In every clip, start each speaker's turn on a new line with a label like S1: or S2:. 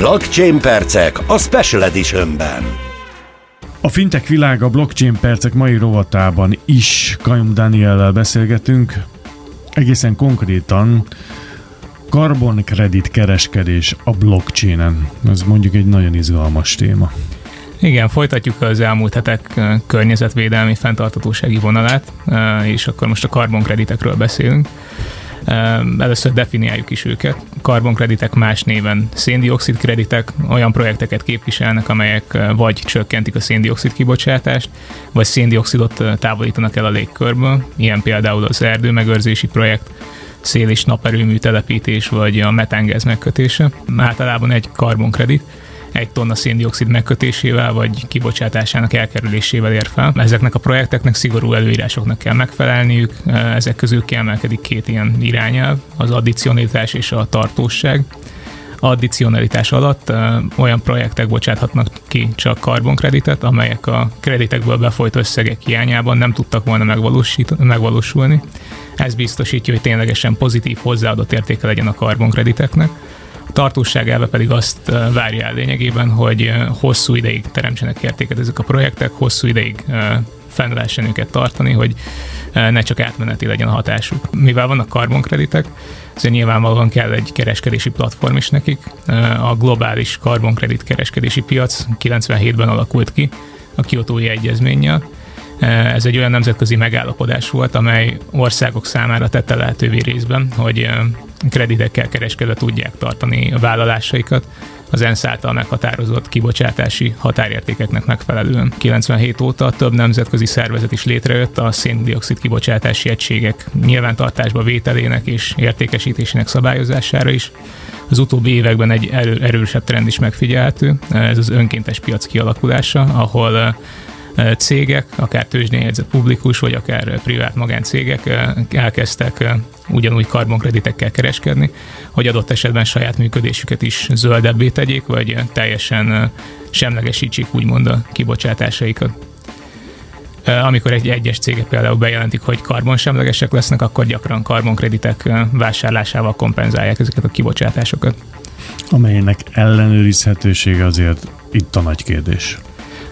S1: Blockchain percek a Special Editionben.
S2: A fintek világa blockchain percek mai rovatában is Kajum Daniellel beszélgetünk. Egészen konkrétan karbonkredit kereskedés a blockchainen. Ez mondjuk egy nagyon izgalmas téma.
S3: Igen, folytatjuk az elmúlt hetek környezetvédelmi fenntartatósági vonalát, és akkor most a karbonkreditekről beszélünk. Először definiáljuk is őket. Karbonkreditek más néven széndiokszid kreditek, olyan projekteket képviselnek, amelyek vagy csökkentik a széndiokszid kibocsátást, vagy széndiokszidot távolítanak el a légkörből, ilyen például az erdőmegőrzési projekt, szél- és naperőmű telepítés, vagy a metángáz megkötése. Általában egy karbonkredit egy tonna széndiokszid megkötésével vagy kibocsátásának elkerülésével ér fel. Ezeknek a projekteknek szigorú előírásoknak kell megfelelniük, ezek közül kiemelkedik két ilyen irányelv, az addicionalitás és a tartóság addicionalitás alatt olyan projektek bocsáthatnak ki csak karbonkreditet, amelyek a kreditekből befolyt összegek hiányában nem tudtak volna megvalósulni. Ez biztosítja, hogy ténylegesen pozitív hozzáadott értéke legyen a karbonkrediteknek tartóság elve pedig azt várja el lényegében, hogy hosszú ideig teremtsenek értéket ezek a projektek, hosszú ideig fenn lehessen őket tartani, hogy ne csak átmeneti legyen a hatásuk. Mivel vannak karbonkreditek, ezért nyilvánvalóan kell egy kereskedési platform is nekik. A globális karbonkredit kereskedési piac 97-ben alakult ki a Kiotói Egyezménnyel, ez egy olyan nemzetközi megállapodás volt, amely országok számára tette lehetővé részben, hogy kreditekkel kereskedve tudják tartani a vállalásaikat az ENSZ által meghatározott kibocsátási határértékeknek megfelelően. 97 óta több nemzetközi szervezet is létrejött a széndiokszid kibocsátási egységek nyilvántartásba vételének és értékesítésének szabályozására is. Az utóbbi években egy erősebb trend is megfigyelhető, ez az önkéntes piac kialakulása, ahol cégek, akár tőzsdén publikus, vagy akár privát magáncégek elkezdtek ugyanúgy karbonkreditekkel kereskedni, hogy adott esetben saját működésüket is zöldebbé tegyék, vagy teljesen semlegesítsék úgymond a kibocsátásaikat. Amikor egy egyes cégek például bejelentik, hogy karbonsemlegesek lesznek, akkor gyakran karbonkreditek vásárlásával kompenzálják ezeket a kibocsátásokat.
S2: Amelynek ellenőrizhetősége azért itt a nagy kérdés.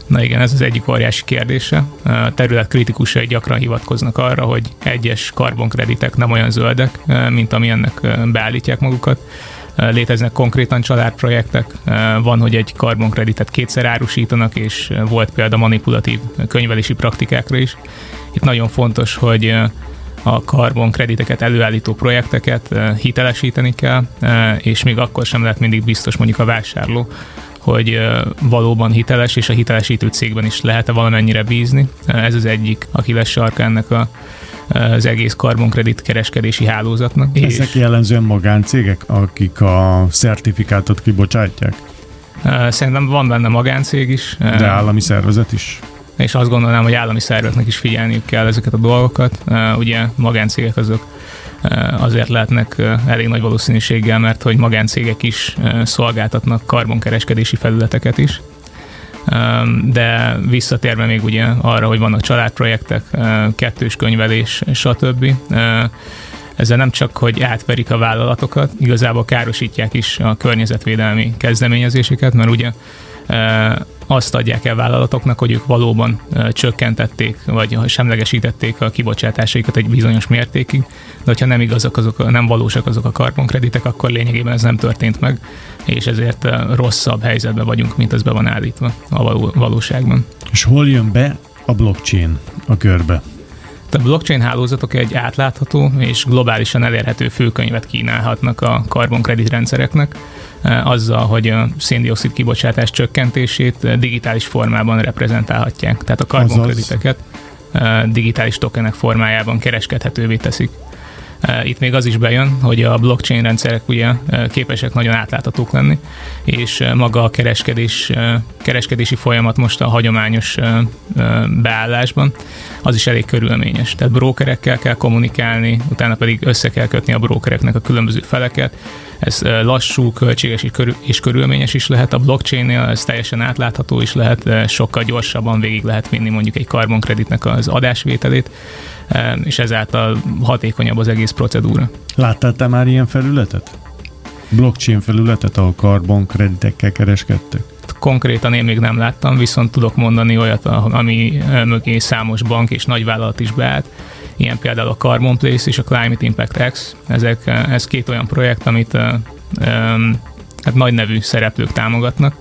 S3: Na igen, ez az egyik óriási kérdése. A terület kritikusai gyakran hivatkoznak arra, hogy egyes karbonkreditek nem olyan zöldek, mint amilyennek beállítják magukat. Léteznek konkrétan családprojektek, van, hogy egy karbonkreditet kétszer árusítanak, és volt példa manipulatív könyvelési praktikákra is. Itt nagyon fontos, hogy a karbonkrediteket előállító projekteket hitelesíteni kell, és még akkor sem lehet mindig biztos mondjuk a vásárló, hogy valóban hiteles, és a hitelesítő cégben is lehet-e valamennyire bízni. Ez az egyik lesz sarka ennek a az egész karbonkredit kereskedési hálózatnak.
S2: Ezek és jellemzően magáncégek, akik a szertifikátot kibocsátják?
S3: Szerintem van benne magáncég is.
S2: De állami szervezet is?
S3: És azt gondolnám, hogy állami szerveknek is figyelniük kell ezeket a dolgokat. Ugye magáncégek azok azért lehetnek eh, elég nagy valószínűséggel, mert hogy magáncégek is eh, szolgáltatnak karbonkereskedési felületeket is. De visszatérve még ugye arra, hogy vannak családprojektek, kettős könyvelés, stb. Ezzel nem csak, hogy átverik a vállalatokat, igazából károsítják is a környezetvédelmi kezdeményezéseket, mert ugye azt adják el vállalatoknak, hogy ők valóban csökkentették, vagy semlegesítették a kibocsátásaikat egy bizonyos mértékig, de hogyha nem igazak azok, nem valósak azok a karbonkreditek, akkor lényegében ez nem történt meg, és ezért rosszabb helyzetben vagyunk, mint ez be van állítva a való, valóságban.
S2: És hol jön be a blockchain a körbe?
S3: A blockchain hálózatok egy átlátható és globálisan elérhető főkönyvet kínálhatnak a karbonkredit rendszereknek, azzal, hogy a széndiokszid kibocsátás csökkentését digitális formában reprezentálhatják. Tehát a karbonkrediteket eh, digitális tokenek formájában kereskedhetővé teszik. Eh, itt még az is bejön, hogy a blockchain rendszerek ugye eh, képesek nagyon átláthatók lenni, és eh, maga a kereskedés, kereskedési folyamat most a hagyományos beállásban, az is elég körülményes. Tehát brókerekkel kell kommunikálni, utána pedig össze kell kötni a brókereknek a különböző feleket. Ez lassú, költséges és körülményes is lehet. A blockchain-nél ez teljesen átlátható is lehet, sokkal gyorsabban végig lehet vinni mondjuk egy karbonkreditnek az adásvételét és ezáltal hatékonyabb az egész procedúra.
S2: Láttál te már ilyen felületet? blockchain felületet, ahol karbonkreditekkel kereskedtek?
S3: Konkrétan én még nem láttam, viszont tudok mondani olyat, ami mögé számos bank és nagyvállalat is beállt. Ilyen például a Carbon Place és a Climate Impact X. Ezek, ez két olyan projekt, amit hát nagy nevű szereplők támogatnak.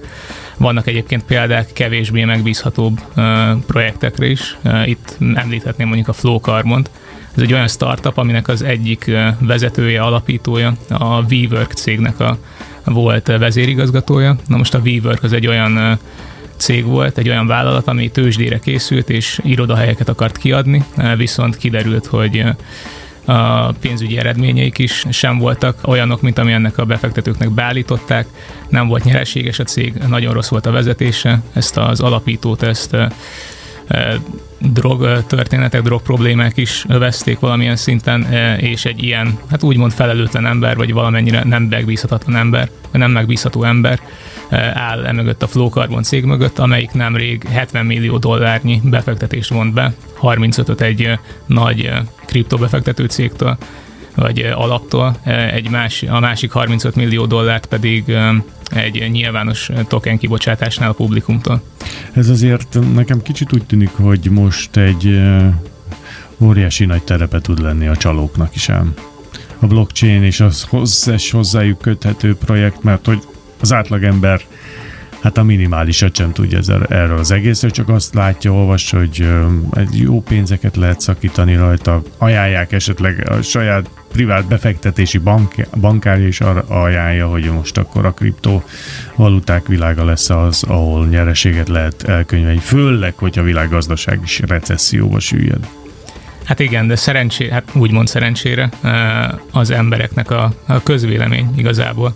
S3: Vannak egyébként példák kevésbé megbízhatóbb projektekre is. Itt említhetném mondjuk a Flow Carbont, ez egy olyan startup, aminek az egyik vezetője, alapítója a WeWork cégnek a volt vezérigazgatója. Na most a WeWork az egy olyan cég volt, egy olyan vállalat, ami tőzsdére készült, és irodahelyeket akart kiadni, viszont kiderült, hogy a pénzügyi eredményeik is sem voltak olyanok, mint ami ennek a befektetőknek beállították. Nem volt nyereséges a cég, nagyon rossz volt a vezetése, ezt az alapítót, ezt drog történetek, drog problémák is övezték valamilyen szinten, és egy ilyen, hát úgymond felelőtlen ember, vagy valamennyire nem megbízhatatlan ember, vagy nem megbízható ember áll emögött a Flow Carbon cég mögött, amelyik nemrég 70 millió dollárnyi befektetést vont be, 35-öt egy nagy kriptobefektető cégtől, vagy alaptól, egy más, a másik 35 millió dollárt pedig egy nyilvános token kibocsátásnál a publikumtól.
S2: Ez azért nekem kicsit úgy tűnik, hogy most egy óriási nagy terepe tud lenni a csalóknak is ám. A blockchain és az összes hozzájuk köthető projekt, mert hogy az átlagember hát a minimálisat sem tudja ezzel, erről az egészről, csak azt látja, olvas, hogy jó pénzeket lehet szakítani rajta, ajánlják esetleg a saját privát befektetési bank, bankárja is arra ajánlja, hogy most akkor a kriptovaluták világa lesz az, ahol nyereséget lehet elkönyvelni, főleg, hogy a világgazdaság is recesszióba süllyed.
S3: Hát igen, de szerencsé, hát úgymond szerencsére az embereknek a, a közvélemény igazából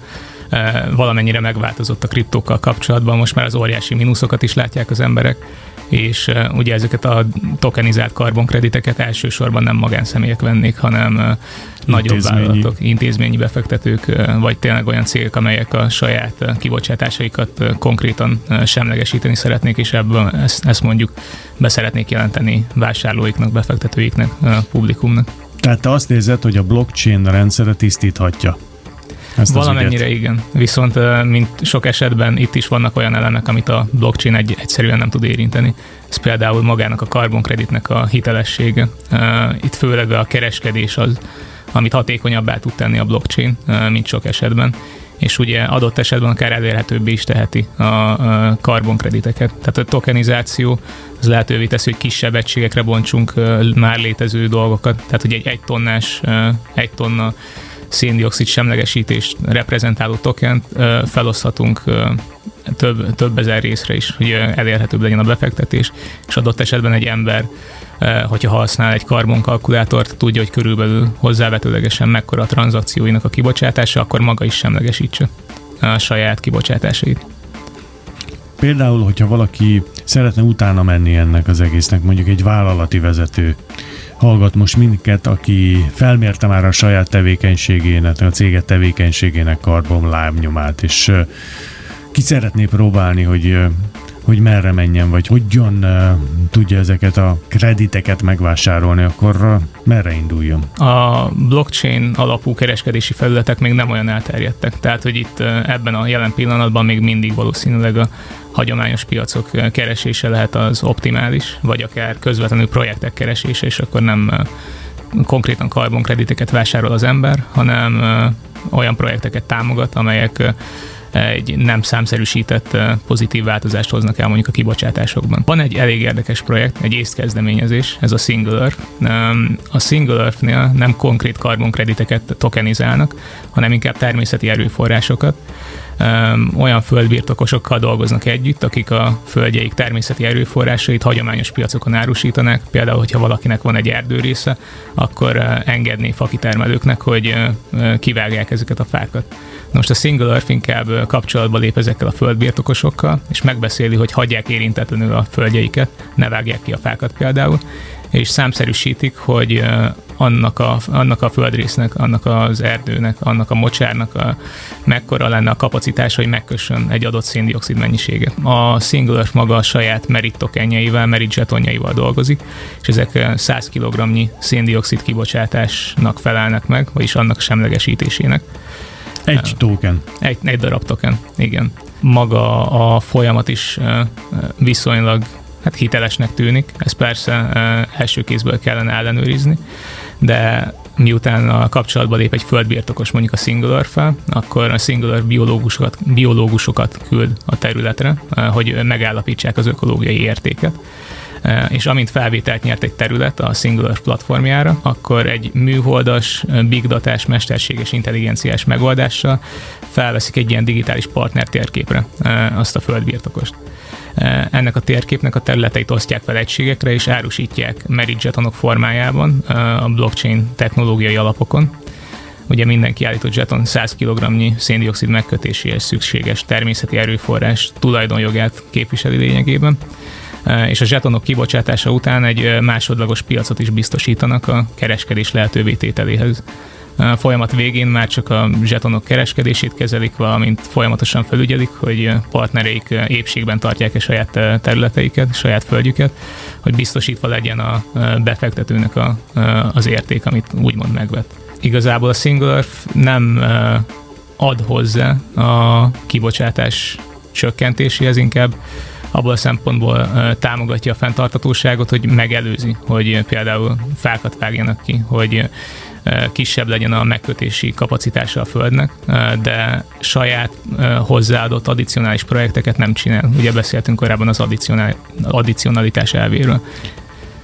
S3: valamennyire megváltozott a kriptókkal kapcsolatban, most már az óriási mínuszokat is látják az emberek, és ugye ezeket a tokenizált karbonkrediteket elsősorban nem magánszemélyek vennék, hanem nagyobb vállalatok, intézményi befektetők, vagy tényleg olyan cégek, amelyek a saját kibocsátásaikat konkrétan semlegesíteni szeretnék, és ebből ezt, ezt mondjuk beszeretnék jelenteni vásárlóiknak, befektetőiknek, publikumnak.
S2: Tehát te azt nézed, hogy a blockchain rendszere tisztíthatja
S3: ezt Valamennyire igen. Viszont mint sok esetben itt is vannak olyan elemek, amit a blockchain egy, egyszerűen nem tud érinteni. Ez például magának a karbonkreditnek a hitelessége. Itt főleg a kereskedés az, amit hatékonyabbá tud tenni a blockchain, mint sok esetben és ugye adott esetben akár elérhetőbbé is teheti a karbonkrediteket. Tehát a tokenizáció az lehetővé teszi, hogy kisebb egységekre bontsunk már létező dolgokat. Tehát, hogy egy egy tonnás, egy tonna széndiokszid semlegesítést reprezentáló tokent feloszthatunk több, több ezer részre is, hogy elérhetőbb legyen a befektetés, és adott esetben egy ember, hogyha használ egy karbonkalkulátort, tudja, hogy körülbelül hozzávetőlegesen mekkora a tranzakcióinak a kibocsátása, akkor maga is semlegesítse a saját kibocsátásait.
S2: Például, hogyha valaki szeretne utána menni ennek az egésznek, mondjuk egy vállalati vezető, hallgat most minket, aki felmérte már a saját tevékenységének, a céget tevékenységének karbon lábnyomát, és ki szeretné próbálni, hogy hogy merre menjen, vagy hogyan uh, tudja ezeket a krediteket megvásárolni, akkor uh, merre induljon?
S3: A blockchain alapú kereskedési felületek még nem olyan elterjedtek, tehát hogy itt uh, ebben a jelen pillanatban még mindig valószínűleg a hagyományos piacok keresése lehet az optimális, vagy akár közvetlenül projektek keresése, és akkor nem konkrétan karbonkrediteket vásárol az ember, hanem olyan projekteket támogat, amelyek egy nem számszerűsített pozitív változást hoznak el mondjuk a kibocsátásokban. Van egy elég érdekes projekt, egy észkezdeményezés, ez a Single Earth. A Single Earth-nél nem konkrét karbonkrediteket tokenizálnak, hanem inkább természeti erőforrásokat, olyan földbirtokosokkal dolgoznak együtt, akik a földjeik természeti erőforrásait hagyományos piacokon árusítanak. Például, hogyha valakinek van egy erdőrésze, akkor engedni fakitermelőknek, hogy kivágják ezeket a fákat. Most a Single Earth inkább kapcsolatba lép ezekkel a földbirtokosokkal, és megbeszéli, hogy hagyják érintetlenül a földjeiket, ne vágják ki a fákat például, és számszerűsítik, hogy annak a, annak a földrésznek, annak az erdőnek, annak a mocsárnak a, mekkora lenne a kapacitás, hogy megkössön egy adott széndiokszid mennyiséget. A Singular maga a saját merit tokenjeivel, merit zsetonjaival dolgozik, és ezek 100 kg széndiokszid kibocsátásnak felelnek meg, vagyis annak semlegesítésének
S2: Egy token.
S3: Egy, egy darab token, igen. Maga a folyamat is viszonylag hát hitelesnek tűnik, ezt persze első kézből kellene ellenőrizni, de miután a kapcsolatba lép egy földbirtokos mondjuk a Singular fel, akkor a Singular biológusokat, biológusokat küld a területre, hogy megállapítsák az ökológiai értéket és amint felvételt nyert egy terület a Singular platformjára, akkor egy műholdas, big datás, mesterséges intelligenciás megoldással felveszik egy ilyen digitális partner térképre azt a földbirtokost. Ennek a térképnek a területeit osztják fel egységekre, és árusítják merit formájában a blockchain technológiai alapokon. Ugye minden kiállított jeton 100 kg széndiokszid megkötéséhez szükséges természeti erőforrás tulajdonjogát képviseli lényegében és a zsetonok kibocsátása után egy másodlagos piacot is biztosítanak a kereskedés lehetővé tételéhez. A folyamat végén már csak a zsetonok kereskedését kezelik, valamint folyamatosan felügyelik, hogy partnereik épségben tartják-e saját területeiket, saját földjüket, hogy biztosítva legyen a befektetőnek a, az érték, amit úgymond megvet. Igazából a Singular nem ad hozzá a kibocsátás csökkentéséhez, inkább abból a szempontból támogatja a fenntartatóságot, hogy megelőzi, hogy például fákat vágjanak ki, hogy kisebb legyen a megkötési kapacitása a Földnek, de saját hozzáadott addicionális projekteket nem csinál. Ugye beszéltünk korábban az addicionalitás elvéről.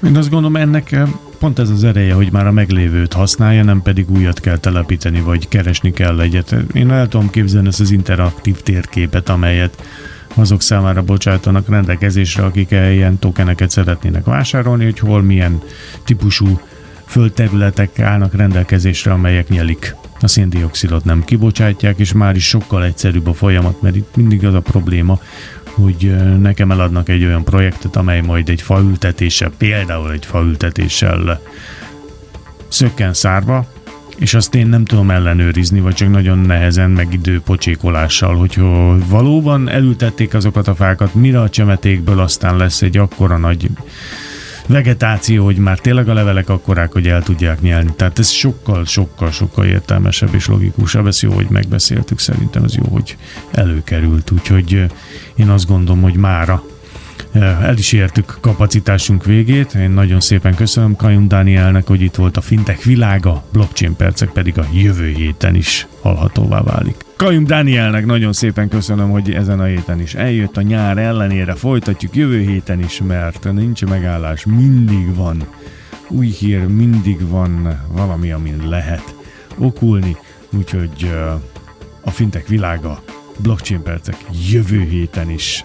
S2: Én azt gondolom, ennek pont ez az ereje, hogy már a meglévőt használja, nem pedig újat kell telepíteni, vagy keresni kell egyet. Én el tudom képzelni ezt az interaktív térképet, amelyet azok számára bocsátanak rendelkezésre, akik ilyen tokeneket szeretnének vásárolni, hogy hol milyen típusú földterületek állnak rendelkezésre, amelyek nyelik. A széndiokszidot nem kibocsátják, és már is sokkal egyszerűbb a folyamat, mert itt mindig az a probléma, hogy nekem eladnak egy olyan projektet, amely majd egy faültetéssel, például egy faültetéssel szökken szárva, és azt én nem tudom ellenőrizni, vagy csak nagyon nehezen, meg időpocsékolással, hogy valóban elültették azokat a fákat, mire a csemetékből aztán lesz egy akkora nagy vegetáció, hogy már tényleg a levelek akkorák, hogy el tudják nyelni. Tehát ez sokkal, sokkal, sokkal értelmesebb és logikusabb. Ez jó, hogy megbeszéltük, szerintem ez jó, hogy előkerült. Úgyhogy én azt gondolom, hogy mára el is értük kapacitásunk végét. Én nagyon szépen köszönöm Kajun Dánielnek, hogy itt volt a fintech világa, blockchain percek pedig a jövő héten is hallhatóvá válik. Kajum Danielnek nagyon szépen köszönöm, hogy ezen a héten is eljött. A nyár ellenére. Folytatjuk jövő héten is, mert nincs megállás, mindig van. Új hír, mindig van valami, amin lehet okulni, úgyhogy a fintek világa, blockchain percek jövő héten is